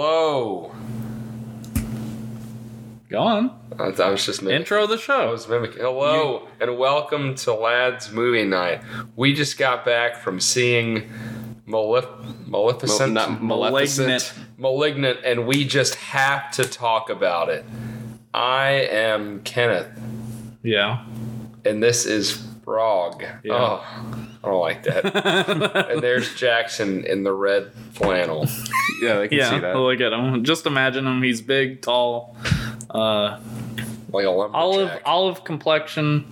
Hello. Go on. I, I was just mimicking. Intro the show. I show. was mimicking. Hello and welcome to Lads Movie Night. We just got back from seeing Malef- Maleficent, not Malignant. Maleficent. Malignant, and we just have to talk about it. I am Kenneth, Yeah. and this is Frog. Yeah. Oh, I don't like that. and there's Jackson in the red flannel. Yeah, I can Yeah. see that. Look at him. Just imagine him. He's big, tall, uh, Like a lumberjack. olive olive complexion,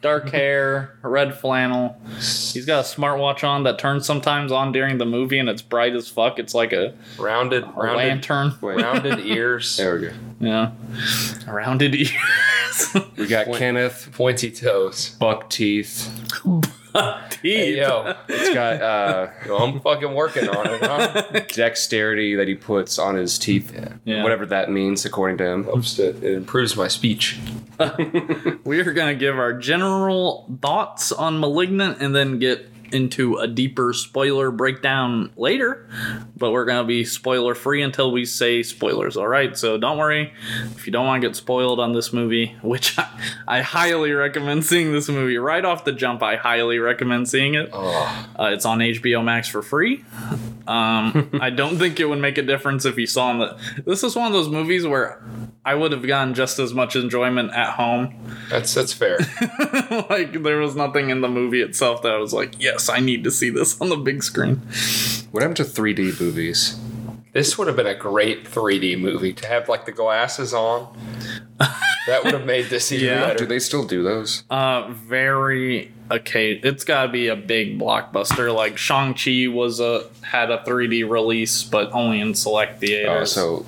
dark hair, red flannel. He's got a smartwatch on that turns sometimes on during the movie, and it's bright as fuck. It's like a, rounded, a rounded, lantern. Wait, rounded ears, there we go. Yeah. Rounded ears. We got Point- Kenneth, pointy toes. buck teeth. Teeth. Hey yo, It's got uh, yo, I'm fucking working on it. Huh? dexterity that he puts on his teeth, Yeah. whatever that means, according to him. Helps to, it improves my speech. We are going to give our general thoughts on Malignant and then get into a deeper spoiler breakdown later. But we're going to be spoiler free until we say spoilers, all right? So don't worry if you don't want to get spoiled on this movie, which I, I highly recommend seeing this movie right off the jump. I highly recommend seeing it. Oh, Uh, it's on HBO Max for free. Um, I don't think it would make a difference if you saw the. This is one of those movies where I would have gotten just as much enjoyment at home that's that's fair. like there was nothing in the movie itself that I was like, yes, I need to see this on the big screen. What happened to 3D movies? This would have been a great 3D movie to have like the glasses on. That would have made this even Yeah. Do they still do those? Uh, very okay. It's got to be a big blockbuster. Like Shang Chi was a had a 3D release, but only in select Oh, theaters. so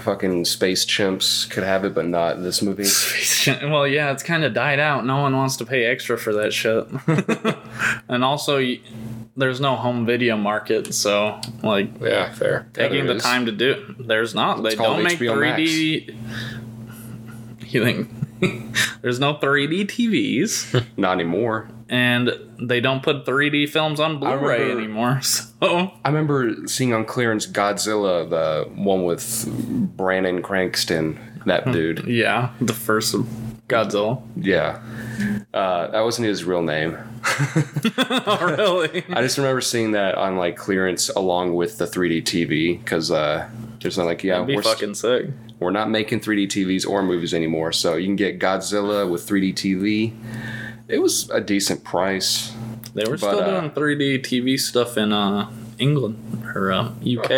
fucking space chimps could have it, but not this movie. well, yeah, it's kind of died out. No one wants to pay extra for that shit. and also, y- there's no home video market, so like Yeah, fair. taking the is. time to do there's not they don't make 3d you think there's no 3d tvs not anymore. and they don't put 3d films on blu-ray remember- anymore so I remember seeing on clearance Godzilla, the one with Brandon Crankston, that hmm. dude. yeah the first godzilla Yeah. Uh, that wasn't his real name. oh really I just remember seeing that on like clearance along with the 3D TV because uh, there's not like, yeah, That'd we're, fucking sick we're not making 3D TVs or movies anymore. So you can get Godzilla with 3D TV. It was a decent price. they were But, still uh, doing 3d tv stuff in uh england or uh, uk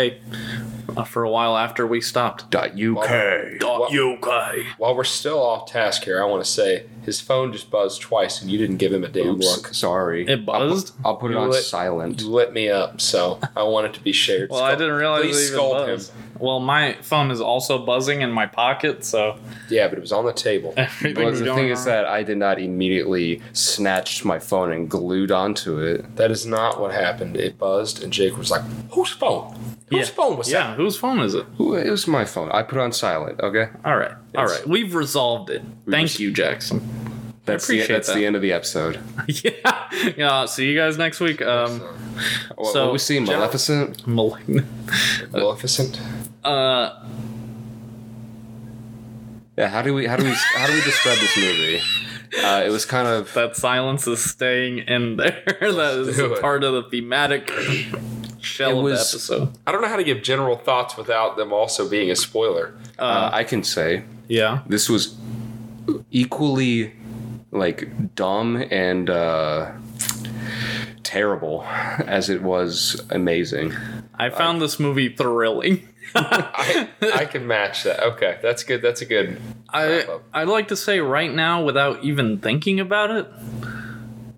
uh, for a while after we stopped Dot UK. Dot uk While we're still off task here, I want to say his phone just buzzed twice and you didn't give him a damn Oops, look. sorry. It buzzed? I'll put, I'll put it You on lit- silent. You lit me up, so I want it to be shared. Well, I didn't realize Please it even scold buzzed. him. Well, my phone is also buzzing in my pocket, so Yeah, but it was on the table. everything Well, was the going thing is on. that I did not immediately snatch my phone and glued onto it. That is not what happened. It buzzed, and Jake was like, "Whose phone? Whose Yeah. phone was that?" yeah, whose phone is it? Ooh, It was my phone. I put on silent. Okay, All right, all It's- right, we've resolved it. Thank res- you, Jackson. that's the appreciate that's that. the end of the episode. yeah, yeah. See you guys next week. Um, that?" What, So, what we see, General- Maleficent. Malignant. Maleficent. Uh, Yeah, how do we how do we how do we describe this movie? Uh, it was kind of that silence is staying in there. that is a part of the thematic shell It of the episode. I don't know how to give general thoughts without them also being a spoiler. uh, I can say Yeah. this was equally like dumb and uh, terrible as it was amazing. I found this movie thrilling. I, I can match that. Okay, that's good. That's a good. I. I'd like to say right now, without even thinking about it,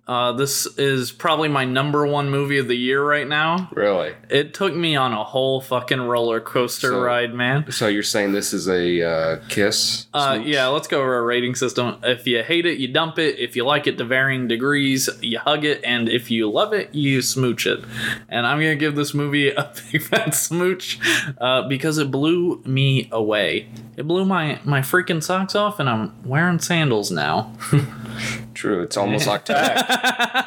uh, this is probably my number one movie of the year right now. Really. It took me on a whole fucking roller coaster So- ride, man. So you're saying this is a uh, kiss? Uh, yeah, let's go over a rating system. If you hate it, you dump it. If you like it to varying degrees, you hug it. And if you love it, you smooch it. And I'm going to give this movie a big fat smooch uh, because it blew me away. It blew my, my freaking socks off, and I'm wearing sandals now. True. It's almost October.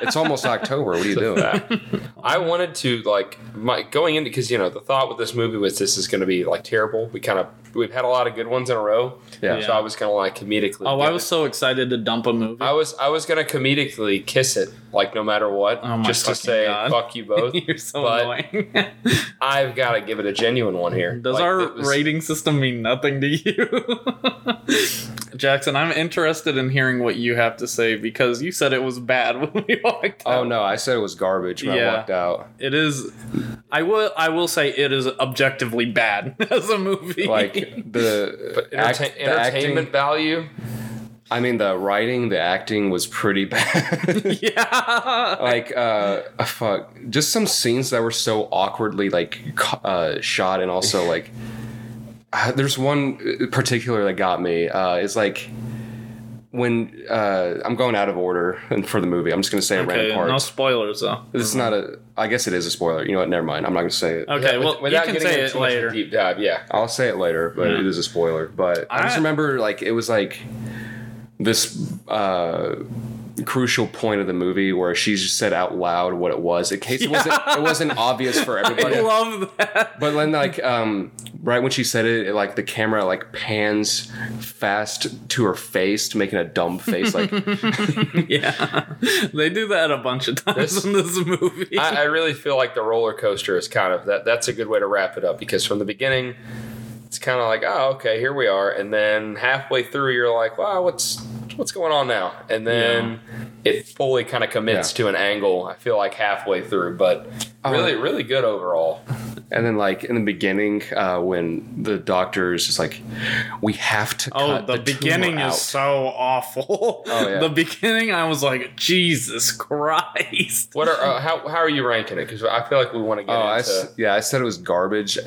it's almost October. What are you doing? I wanted to like my going into because you know the thought with this movie was this is going to be like terrible. We kind of we've had a lot of good ones in a row. Yeah. So I was gonna like comedically. Oh, I was it- so excited to dump a movie. I was I was gonna comedically kiss it like no matter what, Oh my just to say God. fuck you both. You're so but annoying. I've got to give it a genuine one here. Does Like, our was- rating system mean nothing to you? Jackson, I'm interested in hearing what you have to say because you said it was bad when we walked oh, out. Oh no, I said it was garbage when Yeah. I walked out. It is I will I will say it is objectively bad as a movie. Like the, But act- entertain- the entertainment acting. value. I mean, the writing, the acting was pretty bad. yeah. like uh fuck just some scenes that were so awkwardly like uh shot and also like uh, there's one particular that got me uh it's like when uh i'm going out of order and for the movie i'm just gonna say a Okay, random part no spoilers though. this is not a i guess it is a spoiler you know what never mind i'm not gonna say it Okay, with- well you without can getting say into it too much a later. Deep dive, yeah. I'll say it later, but Yeah. it is a spoiler. But I, just remember like it was like this uh, crucial point of the movie where she just said out loud what it was, in case it wasn't it wasn't obvious for everybody. I love that. But then, like, um, right when she said it, it, like the camera like pans fast to her face, making a dumb face. Like, yeah. They do that a bunch of times This- in this movie. I, I really feel like the roller coaster is kind of that. That's a good way to wrap it up because from the beginning, it's kind of like, oh, okay, here we are, and then halfway through, you're like, wow, what's what's going on now? And then it fully kind of commits Yeah. to an angle. I feel like halfway through, but really, really good overall. and then like in the beginning, uh, when the doctor is just like, "We have to." Oh, cut the, tumor beginning out." is so awful. Oh, yeah. The beginning, I was like, Jesus Christ. What are uh, how how are you ranking it? Because I feel like we want to get Oh, into. s- yeah, I said it was garbage,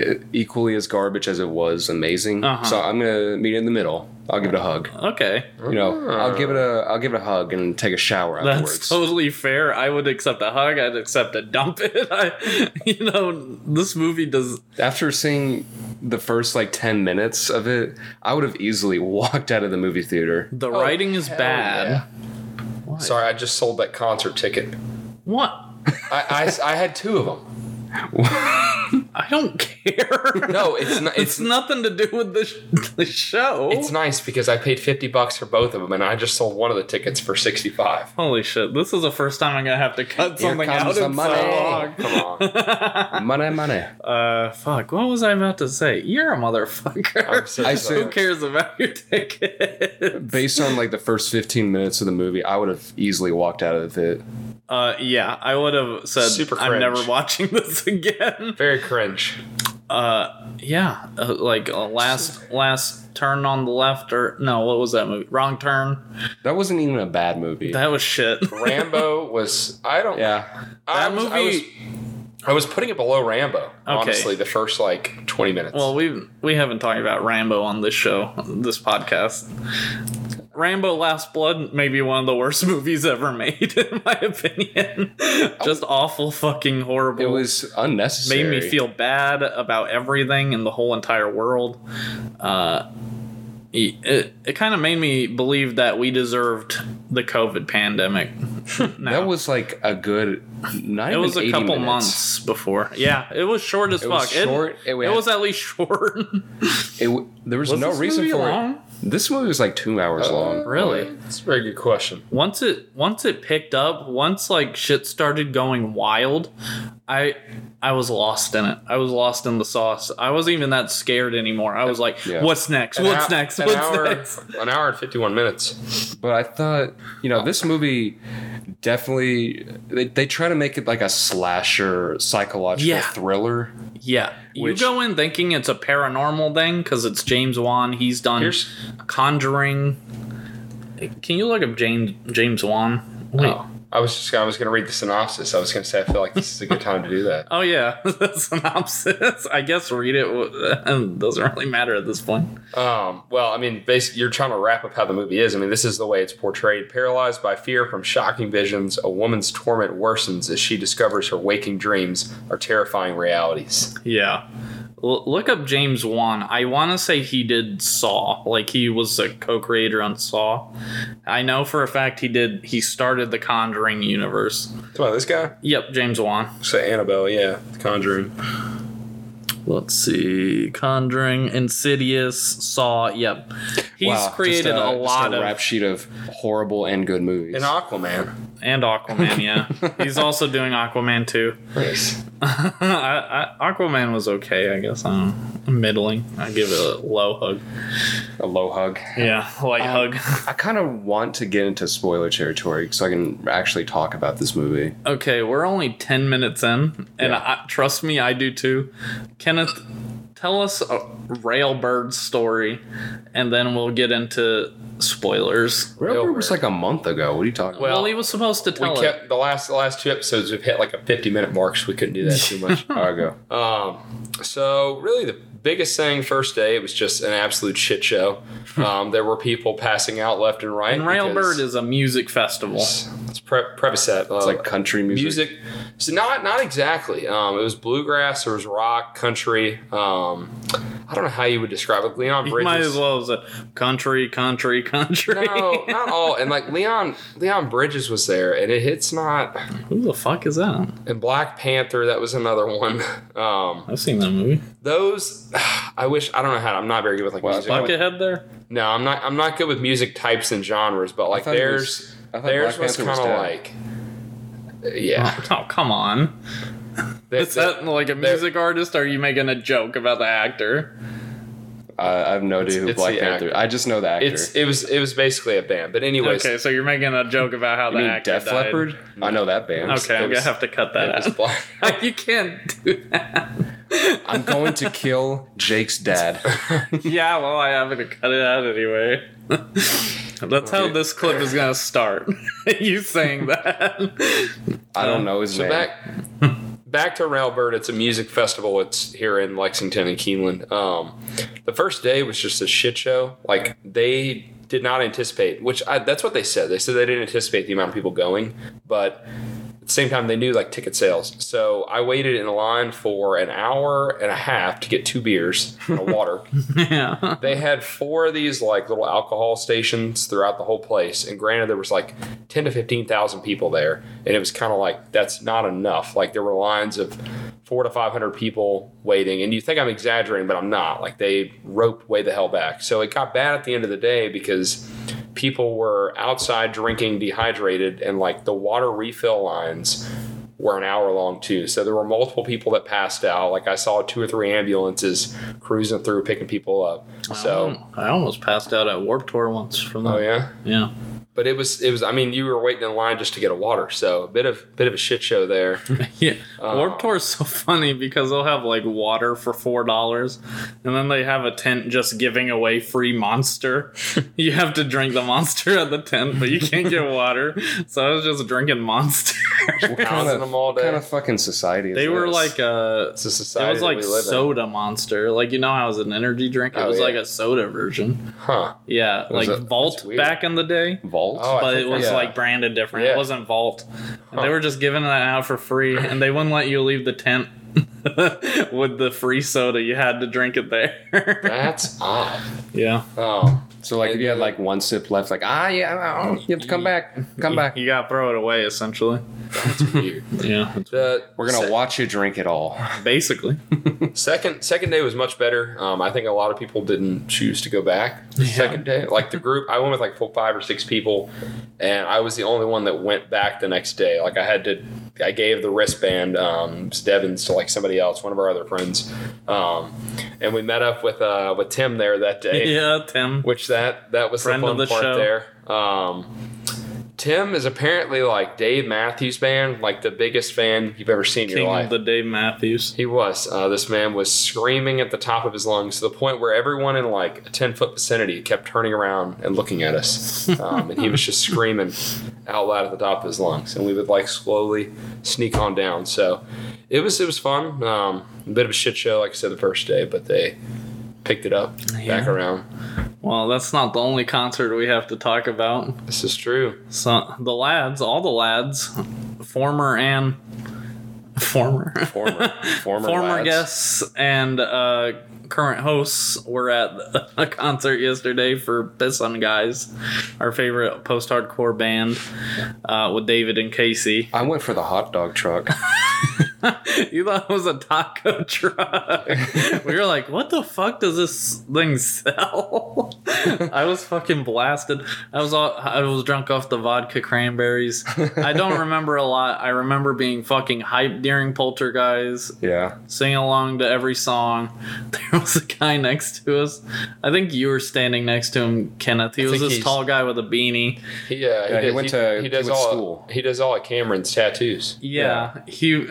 e- equally as garbage as it was amazing. Uh-huh. So I'm gonna meet in the middle. I'll give it a hug. Okay. You know, I'll give it a I'll give it a hug and take a shower afterwards. That's totally fair. I would accept a hug. I'd accept a dump it. I, you know, this movie does. After seeing the first like ten minutes of it, I would have easily walked out of the movie theater. The Oh, writing is bad. yeah. Sorry, I just sold that concert ticket. What? I, I, I had two of them. I don't care. No, it's not. it's It's nothing to do with the, sh- the show. It's nice because I paid fifty bucks for both of them, and I just sold one of the tickets for sixty-five. Holy shit! This is the first time I'm gonna have to cut Here something comes out the in money. so long. Come on, money, money. Uh, fuck. What was I about to say? You're a I'm motherfucker. so I sorry. Who cares about your ticket? Based on like the first fifteen minutes of the movie, I would have easily walked out of it. Uh, yeah, I would have said Super I'm never watching this again. Very cringe. Uh, yeah, uh, like uh, last last turn on the left or no, what was that movie? Wrong turn. That wasn't even a bad movie. That was shit. Rambo was. I don't. yeah, I That was, I was, movie- I was putting it below Rambo. Honestly, the first like twenty minutes. Well, we we haven't talked about Rambo on this show, this podcast. Rambo Last Blood may be one of the worst movies ever made, in my opinion. Just awful, fucking horrible. it was unnecessary. made me feel bad about everything in the whole entire world. Uh, it it kind of made me believe that we deserved the COVID pandemic. That was like a good. Not it was a couple minutes. months before. Yeah, it was short as It fuck. was short. It, It, was at least short. It, there was, Was no reason for long? it. This movie was like two hours uh, long. really? That's a very good question. once it once it picked up once like shit started going wild i i was lost in it. I was lost in the sauce. I wasn't even that scared anymore. I was like Yeah. what's next? An what's hou- next? an what's hour, next? An hour and fifty-one minutes. But I thought, you know, this movie definitely they, they try to make it like a slasher psychological Yeah. thriller. yeah. You go in thinking it's a paranormal thing because it's james wan. He's done conjuring. Can you look up james james wan? Wait. oh, I was just I was going to read the synopsis. I was going to say I feel like this is a good time to do that. Oh yeah, the synopsis. I guess read it. Doesn't really matter at this point. Um, well, I mean, basically, you're trying to wrap up how the movie is. I mean, this is the way it's portrayed. Paralyzed by fear from shocking visions, a woman's torment worsens as she discovers her waking dreams are terrifying realities. Yeah. L- look up James Wan. I want to say he did Saw, like he was a co-creator on Saw. I know for a fact he did. He started the Conjuring universe. Come on, this guy. Yep, James Wan. Say Annabelle, yeah, The Conjuring. Let's see, Conjuring, Insidious, Saw. Yep, he's Wow, just created a, just lot a of rap sheet of horrible and good movies. And Aquaman. and Aquaman. Yeah, he's also doing Aquaman too. Nice. I, I, Aquaman was okay, I guess. I don't middling. I give it a low hug. a low hug. Yeah, light um, hug. I kind of want to get into spoiler territory so I can actually talk about this movie. Okay, we're only 10 minutes in, and Yeah. I, trust me, I do too. Kenneth, tell us a Railbird story, and then we'll get into spoilers. Railbird was like a month ago. What are you talking Well, Well, he was supposed to We tell it. kept the last the last two episodes. We've hit like a fifty minute mark, so we couldn't do that too much. about? I'll go. Um, so really, the biggest thing first day it was just an absolute shit show. Um, there were people passing out left and right. And Railbird is a music festival. Let's pre- preface that. Uh, It's like country music. music. So not not exactly. Um, it was bluegrass. There was rock, country. Um, I don't know how you would describe it. Leon You might as well as a country, country, country. No, not all. And like Leon Leon Bridges was there, and it, it's not. Who the fuck is that? And Black Panther, that was another one. Um, I've seen that movie. those, I wish I don't know how. I'm not very good with like Well, music. Buckethead there? No, I'm not. I'm not good with music types and genres. But like there's was- I thought theirs Black was Panther kind was of like, yeah. Oh, come on. They- Is that like a music artist? Or are you making a joke about the actor? Uh, I have no idea who it's Black Panther. actor. I just know the actor. It's it was it was basically a band. But anyways, Okay, so you're making a joke about how you the mean actor Def died. Leppard? I know that band. Okay, I'm was- gonna have to cut that it out. Black. you can't do that. I'm going to kill Jake's dad. yeah, well, I have to cut it out anyway. That's how this clip is gonna start. you saying that? I don't know his So name. back back to Railbird. It's a music festival. It's here in Lexington and Keeneland. Um, the first day was just a shit show. Like they did not anticipate, which I, that's what they said. They said they didn't anticipate the amount of people going, but at the same time they knew like ticket sales. So I waited in line for an hour and a half to get two beers and a water. yeah. they had four of these like little alcohol stations throughout the whole place and granted there was like 10 to 15,000 people there and it was kind of like that's not enough like there were lines of 4 to 500 people waiting and you think I'm exaggerating but I'm not like they roped way the hell back so it got bad at the end of the day because people were outside drinking dehydrated and like the water refill lines were an hour long too. So there were multiple people that passed out. Like I saw two or three ambulances cruising through picking people up. So I almost passed out at Warp Tour once from that. oh yeah. Yeah. But it was it was I mean you were waiting in line just to get a water. So a bit of bit of a shit show there. Yeah. Uh, Warp Tour is so funny because they'll have like water for four dollars, and then they have a tent just giving away free Monster. you have to drink the Monster at the tent, but you can't get water. So I was just drinking Monster. What kind Housing of, them all what kind of fucking society is they were this? like uh It's a It society was that like we live soda monster. Like you know how it was an energy drink? It Oh, was yeah. like a soda version. Huh. Yeah, Was like it- Vault that's weird. back in the day. Vault. Oh, I but think it was yeah. like branded different. Yeah. It wasn't Vault. And Huh. they were just giving that out for free and they wouldn't let you leave the tent with the free soda. You had to drink it there. That's odd. yeah. Oh. so like if you had like one sip left, like ah yeah, oh, you have to come back, come back. You gotta throw it away essentially. That's weird. Yeah. The We're gonna se- watch you drink it all. Basically. Second second day was much better. Um, I think a lot of people didn't choose to go back the Yeah. second day. Like the group, I went with like four, five or six people, and I was the only one that went back the next day. Like I had to, I gave the wristband, um, Devins to like somebody else, one of our other friends, um, and we met up with uh, with Tim there that day. Yeah, Tim. Which that that was Friend the of fun the part show. there. Um, Tim is apparently like Dave Matthews Band, like the biggest fan you've ever seen in your life. of the Dave Matthews. He was. Uh, this man was screaming at the top of his lungs to the point where everyone in like a 10 foot vicinity kept turning around and looking at us. Um, and he was just screaming out loud at the top of his lungs. And we would like slowly sneak on down. So it was it was fun. Um, a bit of a shit show, like I said, the first day, but they picked it up back around. Well, that's not the only concert we have to talk about. This is true. So the lads, all the lads, former and former Former, former, former lads. guests and uh, current hosts were at a concert yesterday for Piss on Guys, our favorite post-hardcore band, uh, with David and Casey. I went for the hot dog truck. you thought it was a taco truck. we were like, what the fuck does this thing sell? I was fucking blasted. I was all, I was drunk off the vodka cranberries. I don't remember a lot. I remember being fucking hyped during Poltergeist, yeah. singing along to every song. There was a guy next to us. I think you were standing next to him, Kenneth. He was this tall guy with a beanie. He, uh, Yeah, he does- went to- he does he went all school. he does all of Cameron's tattoos. Yeah, he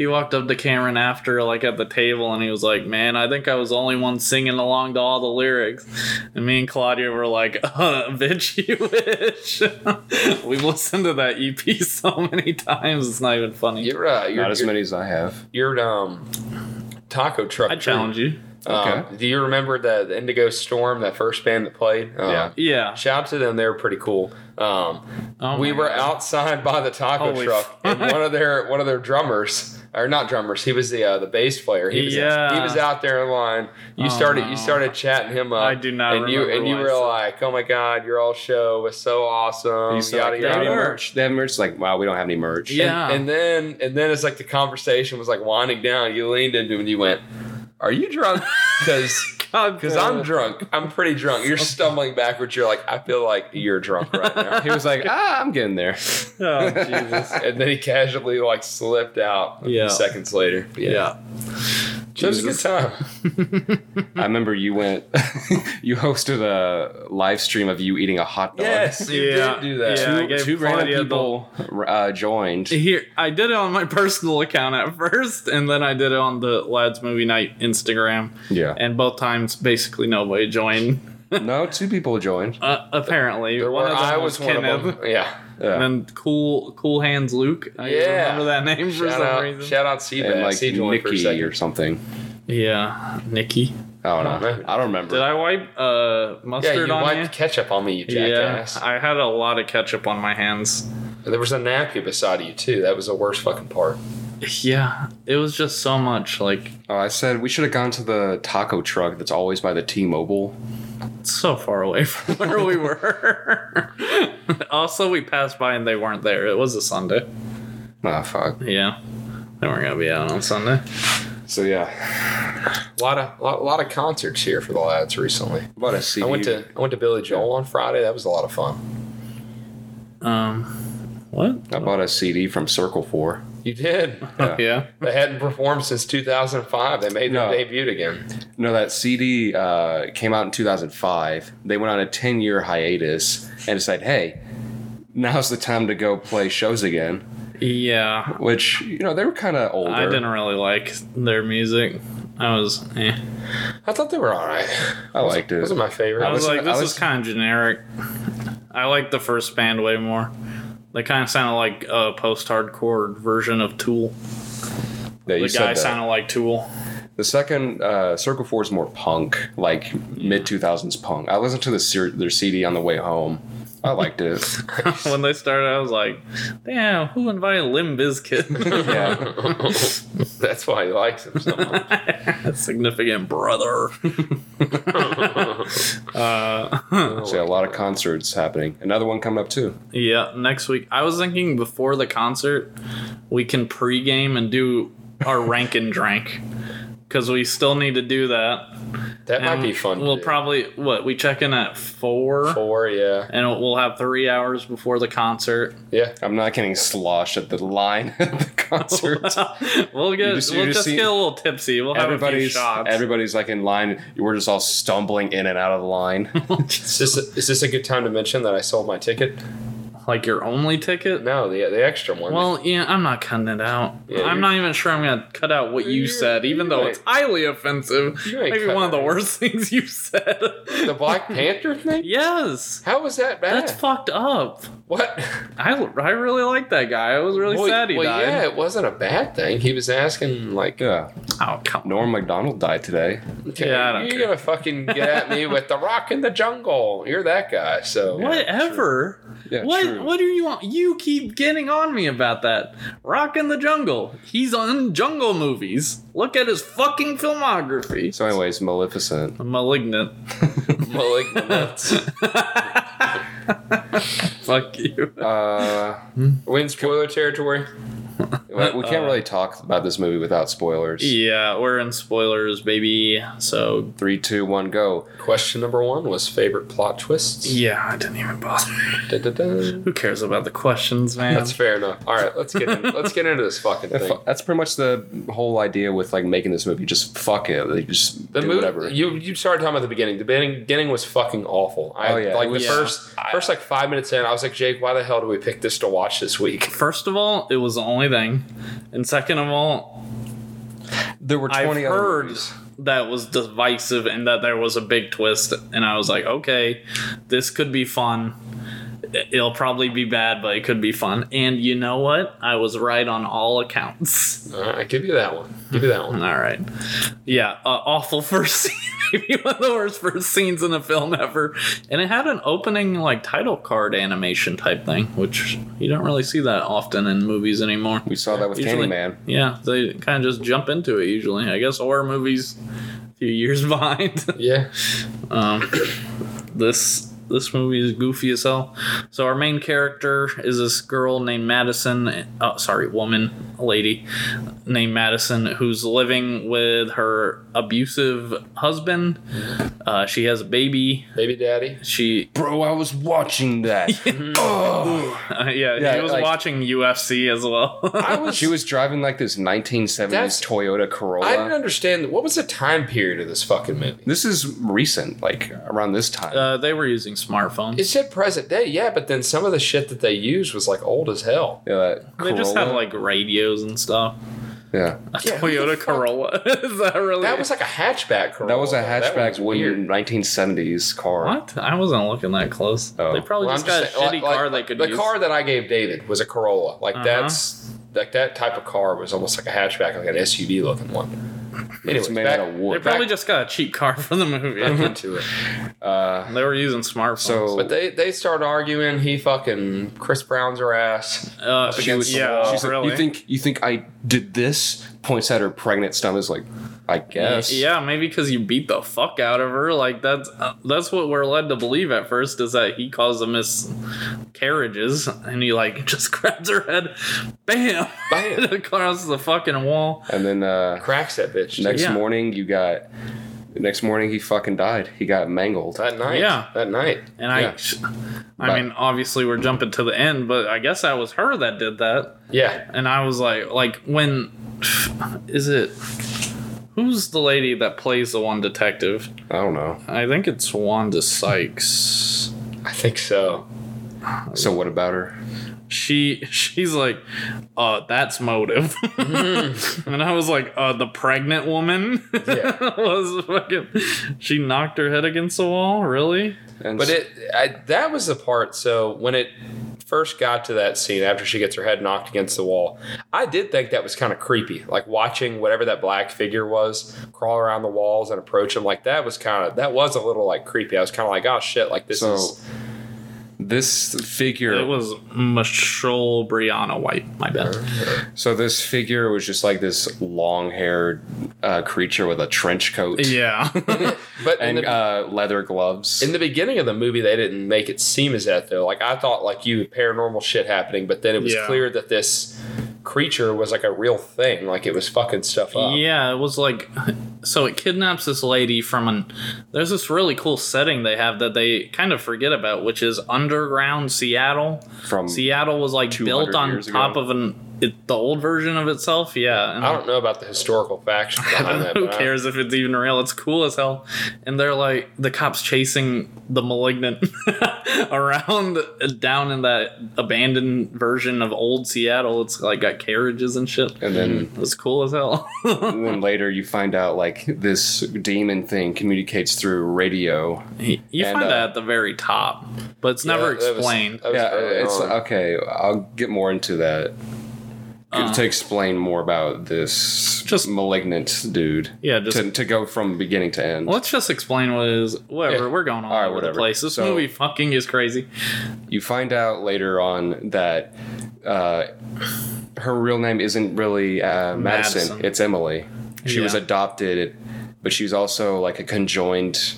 he walked up to Cameron after like at the table and he was like, "Man, I think I was the only one singing along to all the lyrics." And me and Claudia were like, uh, "Bitch, you wish." We've listened to that EP so many times; it's not even funny. You're uh, you're, Not as you're, many as I have. you're um taco truck. I challenge you. Um, Okay. do you remember the, the Indigo Storm, that first band that played? Um, Yeah. Yeah. Shout out to them; they were pretty cool. Um, Oh we were God. outside by the taco Holy truck, and one of their one of their drummers, or not drummers, he was the uh, the bass player. He was, Yeah. he was out there in line. You Oh, started no. you started chatting him up. I do not And you and you were said. like, "Oh my god, your all show was so awesome." You said, yada like, they have yada. any merch. They have merch. Like, wow, we don't have any merch. Yeah. And, and then and then it's like the conversation was like winding down. You leaned into him and you went, "Are you drunk?" Because because I'm drunk. I'm pretty drunk. You're stumbling backwards. You're like, I feel like you're drunk right now. He was like, ah, I'm getting there. Oh Jesus. and then he casually like slipped out. a few Yeah. seconds later. But Yeah. So it was a good time. I remember you went, you hosted a live stream of you eating a hot dog. Yes, you Yeah. did do that. Yeah. I Two, two random Claudia the- people uh, joined. Here, I did it on my personal account at first, and then I did it on the Lads Movie Night Instagram. Yeah. And both times, basically nobody joined. no, two people joined. Uh, apparently, There one were, of them I was, was one Kenneth, of them. Yeah. Yeah. and then Cool Cool Hands Luke. I Yeah. remember that name for Shout some out, reason. shout out Seabass. and like he joined for a Nikki or something. yeah, Nikki. I don't I don't know. know. I don't remember. Did I wipe uh, Yeah, mustard you on wiped you? ketchup on me, you Yeah, jackass. I had a lot of ketchup on my hands. And there was a napkin beside you too. That was the worst fucking part. Yeah, it was just so much. Like Oh, I said we should have gone to the taco truck that's always by the T-Mobile. so far away from where we were. also, we passed by and they weren't there. It was a Sunday. Ah, fuck. Yeah, they weren't gonna be out on Sunday. So yeah, A lot of lot, lot of concerts here for the lads recently. about a CD. I went to I went to Billy Joel on Friday. That was a lot of fun. Um, what? I bought a CD from Circle Four. You did. Yeah. Yeah. They hadn't performed since 2005. They made their No. debut again. No, that CD uh, came out in 2005. They went on a 10 year hiatus and decided, hey, now's the time to go play shows again. Yeah. Which, you know, they were kind of older. I didn't really like their music. I was, eh. I thought they were all right. I liked it. Wasn't my favorite. I was listened- like, this I is kind of generic. I like the first band way more. They kind of sounded like a post-hardcore version of Tool. Yeah, you The guy sounded like Tool. The second, uh, Circle 4 is more punk, like mid 2000s punk. I listened to the their CD on the way home. I liked it. when they started, I was like, "Damn, who invited Limp Bizkit?" yeah. That's why he likes him so much. Significant brother. uh, So, a lot of concerts happening. Another one coming up, too. yeah, next week. I was thinking before the concert, we can pregame and do our rank and drank because we still need to do that. That might be fun. We'll do. probably what we check in at four, four. Yeah, and we'll have three hours before the concert. yeah. I'm not getting sloshed at the line at the concert. we'll get just- we'll just just see- get a little tipsy. We'll have a few everybody's shots. everybody's like in line. We're just all stumbling in and out of the line. Is this is this a good time to mention that I sold my ticket? Like your only ticket. No, the the extra one. Well, yeah, I'm not cutting it out. Yeah, I'm not even sure I'm gonna cut out what you You- said, even though it's highly offensive. You Maybe cutting one of the worst things you said. the Black Panther thing. yes, How was that bad? that's fucked up. what? I, I really like that guy. I was really well, sad he well, died. yeah, it wasn't a bad thing. He was asking like, yeah. Oh come on. Norm Macdonald died today. okay, Yeah, I don't you're care. gonna fucking get at me with the Rock in the Jungle. You're that guy. So Whatever. Yeah, what true. what do you want? You keep getting on me about that. Rock in the Jungle. He's on jungle movies. Look at his fucking filmography. So, anyways, Maleficent. Malignant. Malignant. Fuck you. Uh, we in spoiler territory. we we can't really uh, talk about this movie without spoilers. Yeah, we're in spoilers, baby. So Three, two, one, go. Question number one was favorite plot twists. yeah, I didn't even bother. Da-da-da. Who cares about the questions, man? That's fair enough. All right, let's get in, let's get into this fucking thing. That's pretty much the whole idea with like making this movie. Just fuck it. Like, just The do movie, whatever. you you started talking about the beginning. The beginning, beginning was fucking awful. I, Oh, yeah, like it the was- first first like five minutes in, I was like, Jake, why the hell do we pick this to watch this week? First of all, it was only thing, and second of all, there were 20 I've 20 other heard movies. that was divisive and that there was a big twist, and I was like, okay, this could be fun. It'll probably be bad, but it could be fun. And you know what? I was right on all accounts. All right, I give you that one. Give you that one. All right. Yeah, uh, awful first scene. Maybe one of the worst first scenes in a film ever. And it had an opening, like, title card animation type thing, which you don't really see that often in movies anymore. We saw that with Usually- Candyman. Yeah, they kind of just jump into it usually. I guess horror movies a few years behind. Yeah. um, this this movie is goofy as hell. So our main character is this girl named Madison. Oh, sorry, woman, lady named Madison, who's living with her abusive husband. Uh, she has a baby. Baby daddy. She, Bro, I was watching that. oh. uh, yeah, Yeah, he was like- watching UFC as well. I was She was driving like this 1970s That's- Toyota Corolla. I didn't understand what was the time period of this fucking movie. this is recent, like around this time. uh, they were using smartphones. It said present day, yeah, but then some of the shit that they used was like old as hell. yeah, that They just had like radios and stuff. yeah. A Yeah, Toyota Corolla. Is that really? That was like a hatchback. Corolla. That was a That hatchback was weird. 1970s car. what? I wasn't looking that close. Oh. They probably Well, just I'm got a saying, shitty like- car like, they could The use. car that I gave David was a Corolla. Like Uh-huh. that's like that type of car was almost like a hatchback, like an SUV looking one. Anyways, It's made back, out of wood. they probably back- just got a cheap car for the movie. back into it. Uh, they were using smartphones. So- But they they started arguing. He fucking Chris Brown's her ass. uh, she was, yeah, she's like, you think you think I did this? Points at her pregnant stomach. Is Like, I guess. Yeah, maybe because you beat the fuck out of her. Like that's uh, that's what we're led to believe at first is that he caused a miscarriages, and he like just grabs her head, bam, Bam. across the fucking wall. And then uh, Cracks that bitch. Next Yeah. morning you got. Next morning he fucking died. He got mangled. that night. Yeah. That night. And I, Yeah. I But- mean, obviously we're jumping to the end, but I guess that was her that did that. Yeah. And I was like, like when is it? Who's the lady that plays the one detective? I don't know. I think it's Wanda Sykes. I think so. So what about her? She she's like, uh, that's motive. and I was like, uh, the pregnant woman Yeah. was fucking. She knocked her head against the wall. Really? And But it I, that was the part. So when it first got to that scene after she gets her head knocked against the wall, I did think that was kind of creepy. Like watching whatever that black figure was crawl around the walls and approach him. Like that was kind of that was a little like creepy. I was kind of like, oh shit, like this So- is this figure. It was Michelle Brianna White. My bad. so this figure was just like this long-haired uh, creature with a trench coat Yeah. But and the, uh, leather gloves. in the beginning of the movie, they didn't make it seem as that though. Like I thought, like you paranormal shit happening, but then it was Yeah. clear that this creature was like a real thing. Like it was fucking stuff up. Yeah, it was like so it kidnaps this lady from an there's this really cool setting they have that they kind of forget about, which is underground Seattle. from Seattle was like built on top ago. of an it, the old version of itself. Yeah, and I don't know about the historical faction. behind that. Who but I- cares if it's even real? It's cool as hell. And they're like the cops chasing the malignant around down in that abandoned version of old Seattle. It's like got carriages and shit. and then It's cool as hell. and then later you find out like this demon thing communicates through radio. you And, find uh, that at the very top, but it's Yeah, never that was- explained. that was Yeah, it's on. okay. I'll get more into that. To explain more about this Uh, Just- malignant dude. Yeah, just to, to go from beginning to end. let's just explain what is. Whatever, Yeah. we're going all, All right, over whatever. the place. This So- movie fucking is crazy. You find out later on that uh, her real name isn't really uh, Madison. Madison. It's Emily. She was adopted, but she's also like a conjoined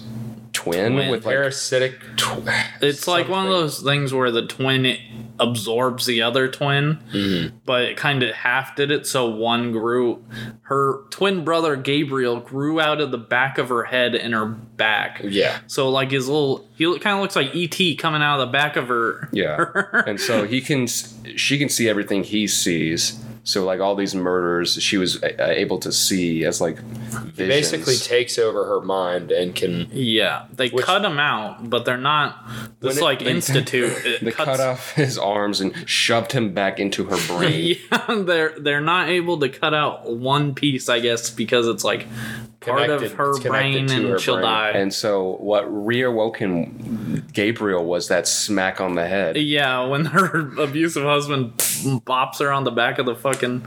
twin, Twin. with like Parasitic. Tw- It's like one of those things where the twin absorbs the other twin, Mm-hmm. but it kind of half did it. So one grew, her twin brother Gabriel grew out of the back of her head and her back. Yeah. So like his little, he kind of looks like ET coming out of the back of her. yeah, and so he can, she can see everything he sees. So like all these murders, she was uh, able to see as like visions. basically takes over her mind and can. Yeah, they Which- cut him out, but they're not. This it- like they- institute. It They cuts, cut off his arms and shoved him back into her brain. Yeah, they're they're not able to cut out one piece, I guess, because it's like part of her brain and her she'll brain. die. And so what reawoken Gabriel was that smack on the head. yeah, when her abusive husband bops her on the back of the fucking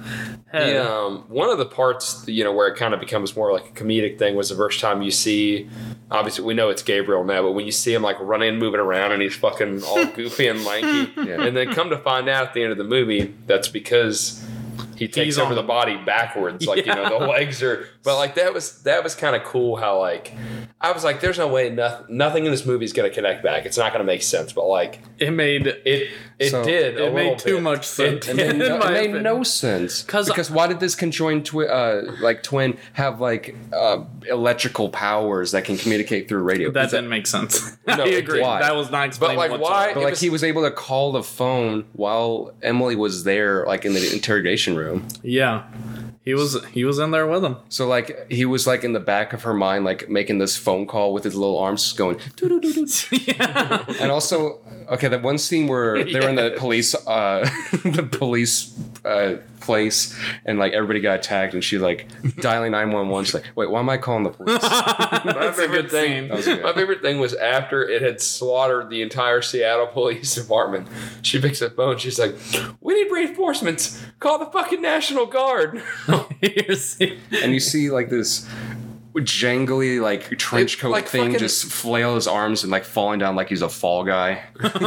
head. The, um, one of the parts, you know, where it kind of becomes more like a comedic thing was the first time you see. Obviously, we know it's Gabriel now, but when you see him like running, moving around, and he's fucking all goofy and lanky, Yeah. and then come to find out at the end of the movie, that's because he takes over the body backwards. Like you know, the legs are. But like that was that was kind of cool. How like I was like, there's no way nothing nothing in this movie is gonna connect back. It's not gonna make sense. But like It made it it So- did. it made too bit. much sense. It made, in no, it made opinion. no sense 'Cause- because why did this conjoined twi- uh, like twin have like uh, electrical powers that can communicate through radio? That- didn't make sense. No, I agree. why? That was not explained. But like, why- but like was- he was able to call the phone while Emily was there, like in the interrogation room. Yeah, he was he was in there with him. So like he was like in the back of her mind, like making this phone call with his little arms going. yeah. And also, okay, that one scene where they're in the police, uh, the police uh, place, and like everybody got attacked, and she like dialing nine one one. She's like, "Wait, why am I calling the police?" My That's a favorite good thing. scene. Was good. My favorite thing was after it had slaughtered the entire Seattle Police Department. She picks up the phone. She's like, "We need reinforcements. Call the fucking National Guard." And you see like this jangly like trench It- coat like thing fucking- just flail his arms and like falling down like he's a fall guy.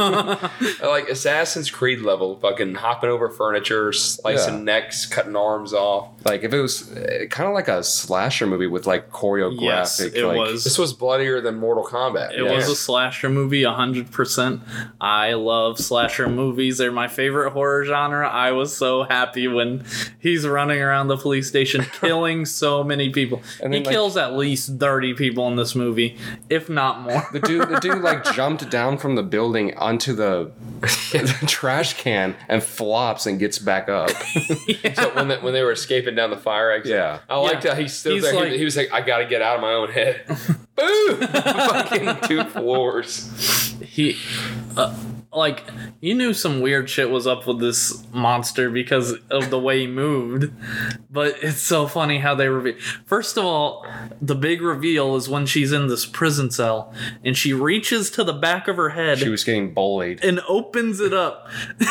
like Assassin's Creed level, fucking hopping over furniture, slicing Yeah. necks, cutting arms off. Like if it was uh, kind of like a slasher movie with like choreographic. yes, it like, was. This was bloodier than Mortal Kombat. It was a slasher movie, hundred percent. I love slasher movies; they're my favorite horror genre. I was so happy when he's running around the police station, killing so many people. And he like- kills at least thirty people in this movie, if not more. The dude, the dude, like jumped down from the building onto the, the trash can and flops and gets back up. So when, they, when they were escaping down the fire exit, Yeah. I liked Yeah. how he stood He's there. like- he, he was like, "I got to get out of my own head." Boom! fucking two floors. he uh, like you knew some weird shit was up with this monster because of the way he moved but it's so funny how they reveal first of all the big reveal is when she's in this prison cell and she reaches to the back of her head She was getting bullied. and opens it up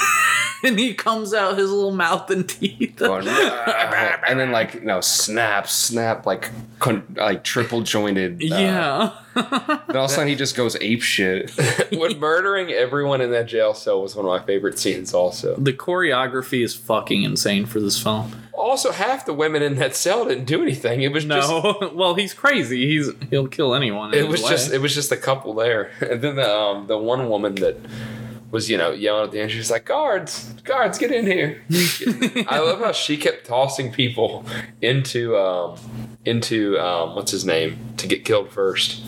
and he comes out his little mouth and teeth Going, and then like no snap, snap, like con- like triple jointed. Uh, yeah Then all of a sudden he just goes ape shit. when murdering everyone in that jail cell was one of my favorite scenes. Also, the choreography is fucking insane for this film also half the women in that cell didn't do anything. It was just no well he's crazy he's he'll kill anyone it was way. just it was just a couple there, and then the um the one woman that was you know yelling at the end. She's like, "Guards, guards, get in here!" I love how she kept tossing people into um into um what's his name to get killed first.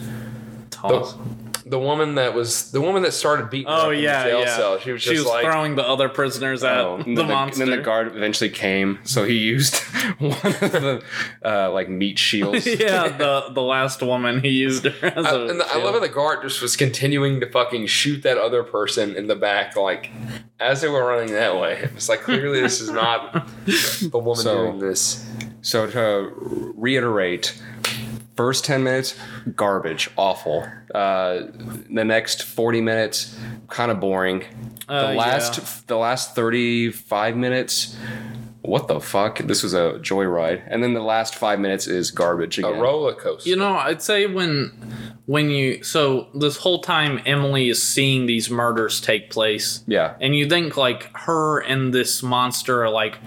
Toss. The woman that was the woman that started beating. her Oh up in yeah, the jail yeah. cell. She was she just was like, throwing the other prisoners at Oh, and the then monster. And then the guard eventually came, so he used one of the uh, like meat shields. yeah, the the last woman he used her as I, a and the, I love how the guard just was continuing to fucking shoot that other person in the back, like as they were running that way. It was like clearly this is not the woman So- doing this. So to reiterate, first ten minutes garbage, awful. Uh, the next forty minutes kind of boring. Uh, the last yeah. the last thirty five minutes what the fuck? This was a joyride. And then the last five minutes is garbage again. A roller coaster. You know, I'd say when when you so this whole time Emily is seeing these murders take place. Yeah. And you think like her and this monster are like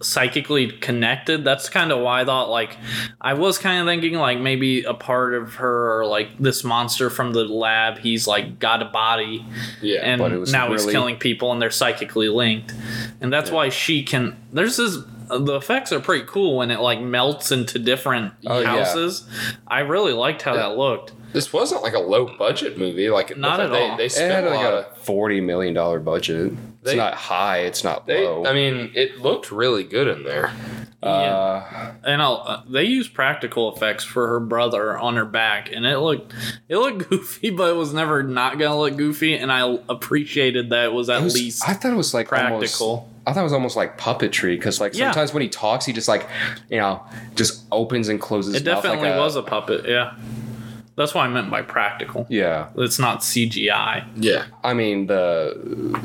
psychically connected. That's kind of why I thought like I was kind of thinking like maybe a part of her or like this monster from the lab. He's like got a body yeah. and but it was now he's killing people and they're psychically linked and that's why she can there's this the effects are pretty cool when it like melts into different Oh, yeah. houses i really liked how that looked this wasn't like a low budget movie. Like it Not looked at like all. They, they It spent had a like lot a of. forty million dollar budget. It's They- not high. It's not They, low. I mean, it looked really good in there. uh, and I'll, uh, they used practical effects for her brother on her back and it looked it looked goofy but it was never not gonna look goofy and i appreciated that it was at it was- least I thought it was like practical. Almost, I thought it was almost like puppetry because like Yeah. sometimes when he talks, he just like you know just opens and closes. it his mouth definitely like was a puppet yeah that's what i meant by practical Yeah, it's not cgi Yeah. I mean the.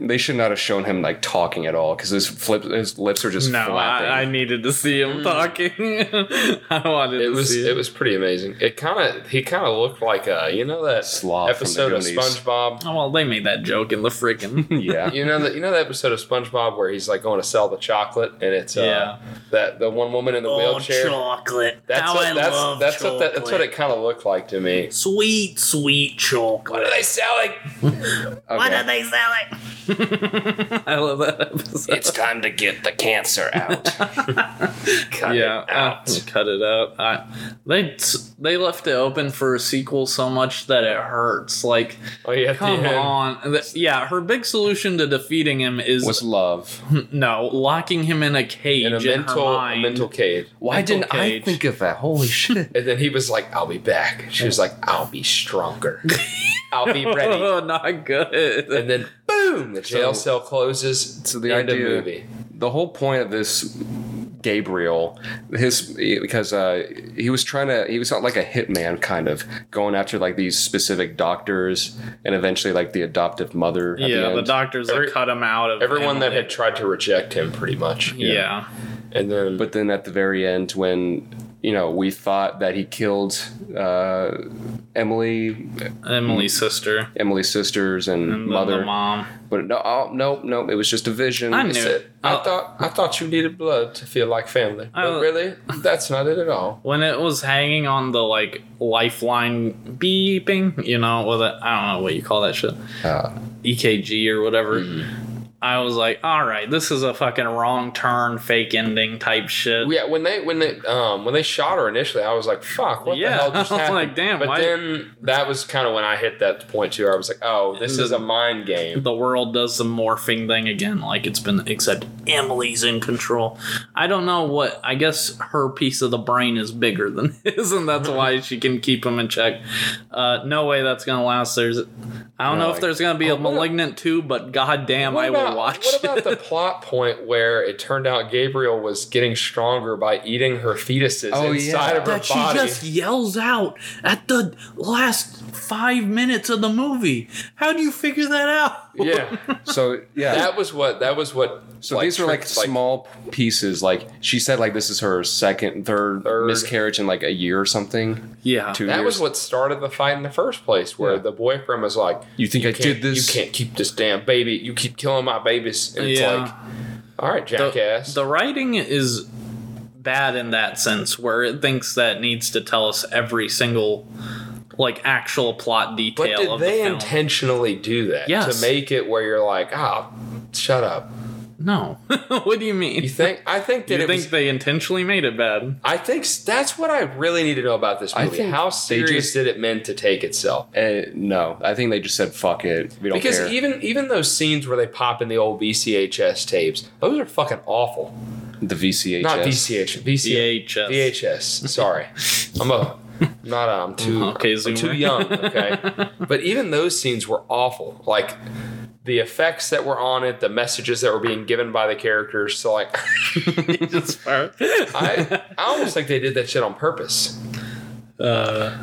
They should not have shown him like talking at all because his flip, his lips are just no flapping. I, I needed to see him talking i wanted It to was see it was pretty amazing. It kind of he kind of looked like a you know that Sloth episode of SpongeBob. Oh well, they made that joke in the freaking. yeah, You know that you know that episode of SpongeBob where he's like going to sell the chocolate and it's uh, Yeah. that the one woman in the wheelchair. chocolate! That's How what, I that's love that's what that, that's what it kind of looked like to me. Sweet, sweet chocolate. What are they selling? Okay. they selling? I love that episode. It's time to get the cancer out. Cut yeah, it out. uh, cut it out. I, they they left it open for a sequel so much that it hurts. Like, oh yeah, at the come on. The- yeah, her big solution to defeating him is Was love? no locking him in a cage in a in mental her a mind. mental cage. Why Mental didn't cage. I think of that? Holy shit! And then he was like, "I'll be back." She was like, "I'll be stronger. I'll be ready." Oh, not good. And then boom, the jail So- cell closes. So the End of idea, movie. the whole point of this Gabriel, his because uh, he was trying to, he was not like a hitman kind of going after like these specific doctors and eventually like the adoptive mother. At yeah, the, the, doctors Every- that cut him out of Everyone that had tried to reject him, pretty much. yeah. And then, But then at the very end, when you know we thought that he killed uh, Emily, Emily's sister Emily's sisters and, and the- mother, the mom. but no, oh, no, no, it was just a vision. I knew said, it. I Oh. thought I thought you needed blood to feel like family, but Oh. really, that's not it at all. when it was hanging on the like lifeline beeping, you know, with it, I don't know what you call that shit, Uh, EKG or whatever. Mm-hmm. I was like, all right, this is a fucking wrong turn, fake ending type shit. Yeah, when they when they um when they shot her initially, I was like, "Fuck, what Yeah, the hell just I was happened?" like, damn, But why- then that was kind of when I hit that point too. Where I was like, "Oh, this The- is a mind game." the world does the morphing thing again, like it's been, except Emily's in control. I don't know what, I guess her piece of the brain is bigger than his, and that's why she can keep him in check. Uh, no way that's gonna last. There's, I don't No, know if there's gonna be a Oh, a- Malignant 2, but goddamn, I about, watch what about the plot point where it turned out Gabriel was getting stronger by eating her fetuses Oh, inside yeah. of her that she just yells out at the last five minutes of the movie. How do you figure that out? yeah, so yeah, that was what that was what. So these are like tricked, small pieces. Like she said, like this is her second, third, Third. miscarriage in like a year or something. Yeah. Two That years. was what started the fight in the first place, where Yeah. the boyfriend was like, You think I can't- did this? You can't keep this damn baby. You keep killing my babies." And it's Yeah. like, "All right, jackass." The writing is bad in that sense, where it thinks that needs to tell us every single, like, actual plot detail. but did they the intentionally do that Yes. to make it where you're like, "Ah, shut up"? No. what do you mean? You think? I think that You it think was. they intentionally made it bad? I think that's what I really need to know about this I movie. How serious just- did it meant to take itself? Uh, no, I think they just said fuck it. We don't Because care. even even those scenes where they pop in the old VCHS tapes, those are fucking awful. the VCHS. Not VCH, VCH, VHS. VHS. Sorry, I'm a not. I'm too. Okay, I'm too young. Okay, but even those scenes were awful. Like the effects that were on it, the messages that were being given by the characters. So like. I I almost think they did that shit on purpose. uh,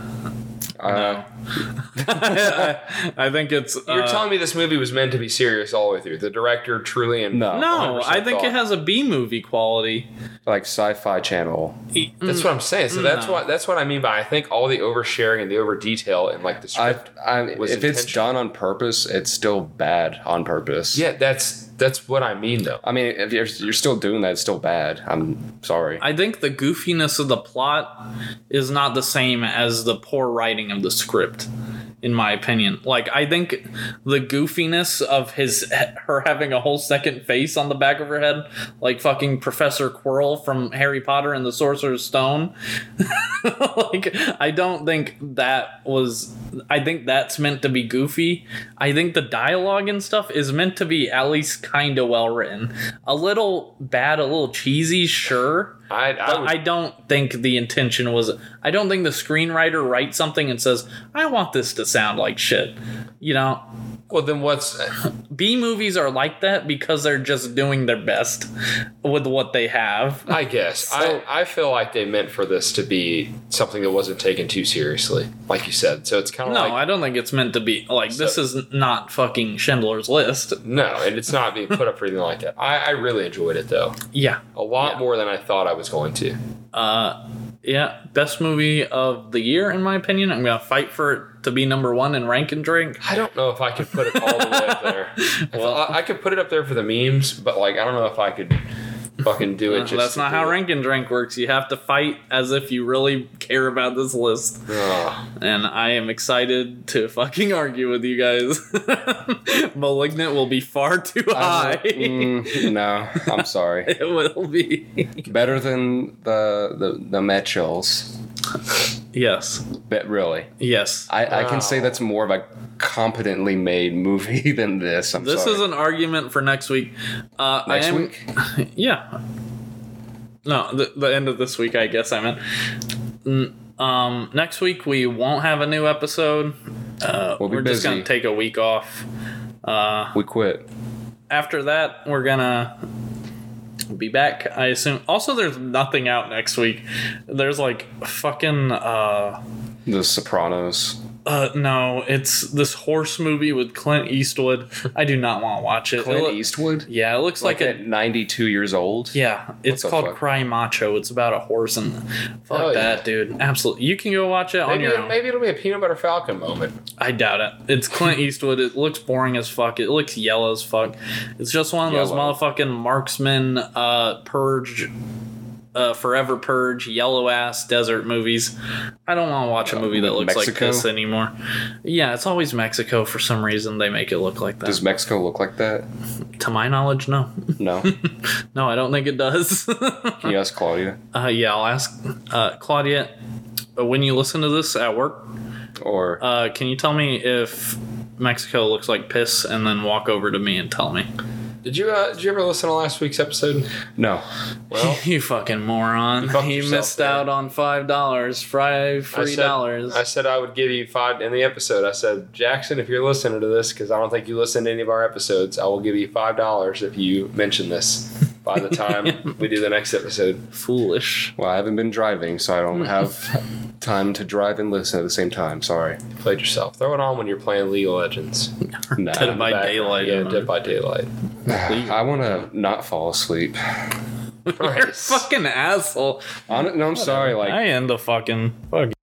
Uh, I, I think it's. You're uh, telling me this movie was meant to be serious all the way through. The director truly and No. No, I think thought. it has a B movie quality. like sci-fi channel. That's what I'm saying. So that's No. what that's what I mean by I think all the oversharing and the over detail and like the I, script. I was if it's done on purpose, it's still bad on purpose. yeah, that's that's what I mean though. I mean, if you're, you're still doing that, it's still bad. I'm sorry. I think the goofiness of the plot is not the same as the poor writing of the script, in my opinion. Like I think the goofiness of his her having a whole second face on the back of her head, like fucking Professor Quirrell from Harry Potter and the Sorcerer's Stone. like I don't think that was. I think that's meant to be goofy. I think the dialogue and stuff is meant to be at least kind of well written. A little bad, a little cheesy, sure. I I, would, I don't think the intention was. I don't think the screenwriter writes something and says, "I want this to sound like shit." You know, well then what's B movies are like that because they're just doing their best with what they have. I guess So- I I feel like they meant for this to be something that wasn't taken too seriously, like you said. So it's kind of No, like I don't think it's meant to be like this is not fucking Schindler's List. no, and it's not being put up for anything like that. I, I really enjoyed it though, Yeah. a lot Yeah. more than I thought I was going to. Uh yeah, best movie of the year in my opinion. I'm to fight for it to be number 1 in rank and drink. I don't know if I could put it all the way up there. Well- I, I could put it up there for the memes, but like I don't know if I could fucking do it. Just That's not how it. rank and drink works. You have to fight as if you really care about this list. Ugh. and I am excited to fucking argue with you guys. Malignant will be far too high. Mm, no, I'm sorry. it will be. Better than the the the Mitchells, yes. but really, Yes. I, I can say that's more of a competently made movie than this. I'm this sorry. is an argument for next week. Uh, I next am- week. Yeah. No, the, the end of this week, I guess I meant. Um, next week we won't have a new episode. Uh, We'll be we're just gonna take a week off. Uh, We quit. after that, we're gonna be back. I assume. Also, there's nothing out next week. There's like fucking. uh The Sopranos. Uh, no, it's this horse movie with Clint Eastwood. I do not want to watch it. It Clint Eastwood. Yeah, it looks Like like, at a 92 years old. Yeah, it's called fuck? Cry Macho. It's about a horse and fuck Oh, yeah. that, dude. Absolutely, you can go watch it on Maybe, your own. maybe it'll be a peanut butter falcon moment. I doubt it. It's Clint Eastwood. It looks boring as fuck. It looks yellow as fuck. It's just one of those motherfucking marksman, uh, purge, uh, forever purge, yellow ass desert movies. I don't want to watch a movie that looks like this anymore. Yeah, it's always Mexico for some reason. They make it look like that. Does Mexico look like that? to my knowledge, no. No. no, I don't think it does. Can you ask Claudia? uh, yeah, I'll ask uh, Claudia. uh, When you listen to this at work, Or Uh, can you tell me if Mexico looks like piss, and then walk over to me and tell me? Did you uh, did you ever listen to last week's episode? no? Well, you fucking moron! You You missed there. out on five dollars, five I free said- dollars. I said I would give you five in the episode. I said Jackson, if you're listening to this, because I don't think you listen to any of our episodes, I will give you five dollars if you mention this by the time we do the next episode. Foolish. Well, I haven't been driving, so I don't have time to drive and listen at the same time. Sorry. You played yourself. Throw it on when you're playing League of Legends. Nah. Dead by Daylight. Yeah, Dead by Daylight. I want to not fall asleep. You're a fucking asshole. On, no, I'm sorry. Like I am the fucking fuck.